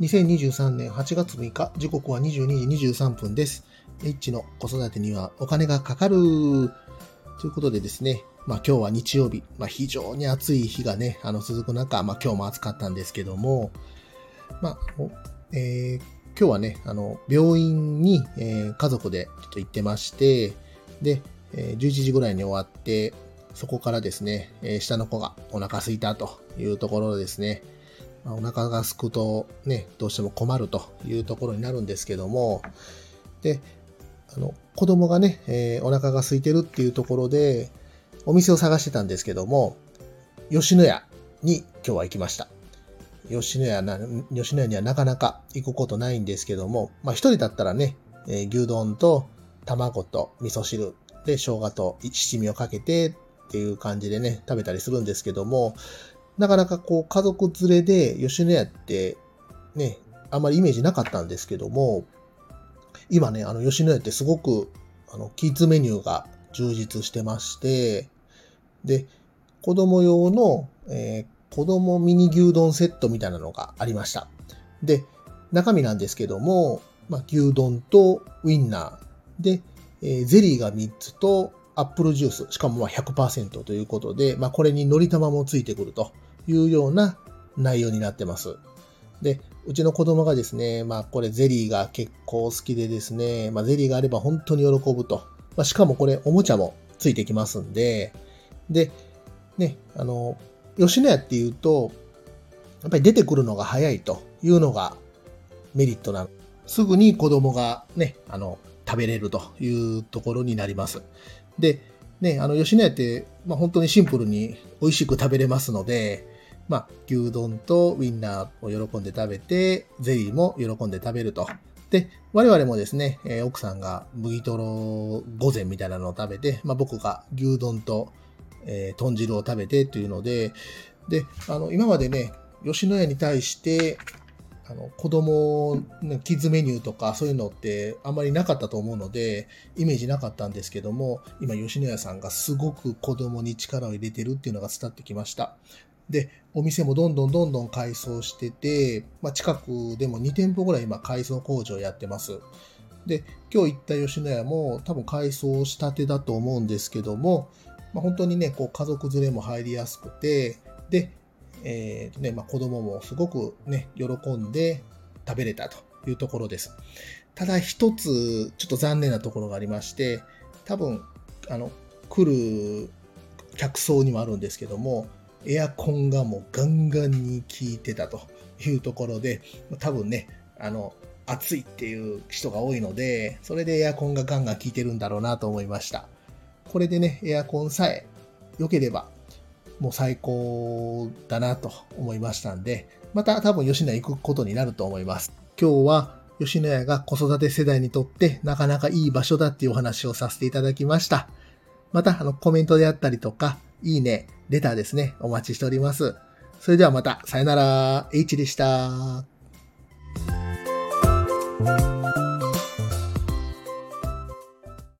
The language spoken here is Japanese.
2023年8月6日、時刻は22時23分です。H の子育てにはお金がかかる。ということでですね、まあ今日は日曜日、まあ非常に暑い日がね、あの続く中、まあ今日も暑かったんですけども、まあ、えー、今日はね、あの、病院に、えー、家族でちょっと行ってまして、で、えー、11時ぐらいに終わって、そこからですね、えー、下の子がお腹空いたというところですね、まあ、お腹が空くとね、どうしても困るというところになるんですけども、で、あの、子供がね、えー、お腹が空いてるっていうところで、お店を探してたんですけども、吉野家に今日は行きました。吉野家な、吉野家にはなかなか行くことないんですけども、まあ一人だったらね、えー、牛丼と卵と味噌汁で生姜と七味をかけてっていう感じでね、食べたりするんですけども、なかなかこう家族連れで吉野家ってね、あまりイメージなかったんですけども、今ね、あの吉野家ってすごくあのキッズメニューが充実してまして、で、子供用の、えー、子供ミニ牛丼セットみたいなのがありました。で、中身なんですけども、まあ、牛丼とウインナー。で、えー、ゼリーが3つとアップルジュース、しかもまあ100%ということで、まあ、これにのり玉もついてくると。いうような内容になってます。で、うちの子供がですね、まあこれゼリーが結構好きでですね、まあゼリーがあれば本当に喜ぶと。まあ、しかもこれおもちゃもついてきますんで、で、ね、あの、吉野家っていうと、やっぱり出てくるのが早いというのがメリットなの。すぐに子供がね、あの、食べれるというところになります。で、ね、あの、吉野家って、まあ、本当にシンプルに美味しく食べれますので、まあ、牛丼とウインナーを喜んで食べて、ゼリーも喜んで食べると。で、我々もですね、えー、奥さんが麦とろ御膳みたいなのを食べて、まあ、僕が牛丼と、えー、豚汁を食べてというので、で、あの、今までね、吉野家に対して、あの、子供の、キッズメニューとかそういうのってあんまりなかったと思うので、イメージなかったんですけども、今吉野家さんがすごく子供に力を入れてるっていうのが伝ってきました。で、お店もどんどんどんどん改装してて、まあ、近くでも2店舗ぐらい今改装工場やってます。で、今日行った吉野家も多分改装したてだと思うんですけども、まあ、本当にね、こう家族連れも入りやすくて、で、えーねまあ、子供もすごくね、喜んで食べれたというところです。ただ一つ、ちょっと残念なところがありまして、多分、あの、来る客層にもあるんですけども、エアコンがもうガンガンに効いてたというところで、多分ね、あの、暑いっていう人が多いので、それでエアコンがガンガン効いてるんだろうなと思いました。これでね、エアコンさえ良ければ、もう最高だなと思いましたんで、また多分吉野家行くことになると思います。今日は吉野家が子育て世代にとってなかなかいい場所だっていうお話をさせていただきました。また、あの、コメントであったりとか、いいね、レターですね、お待ちしております。それではまた、さよなら、H でした。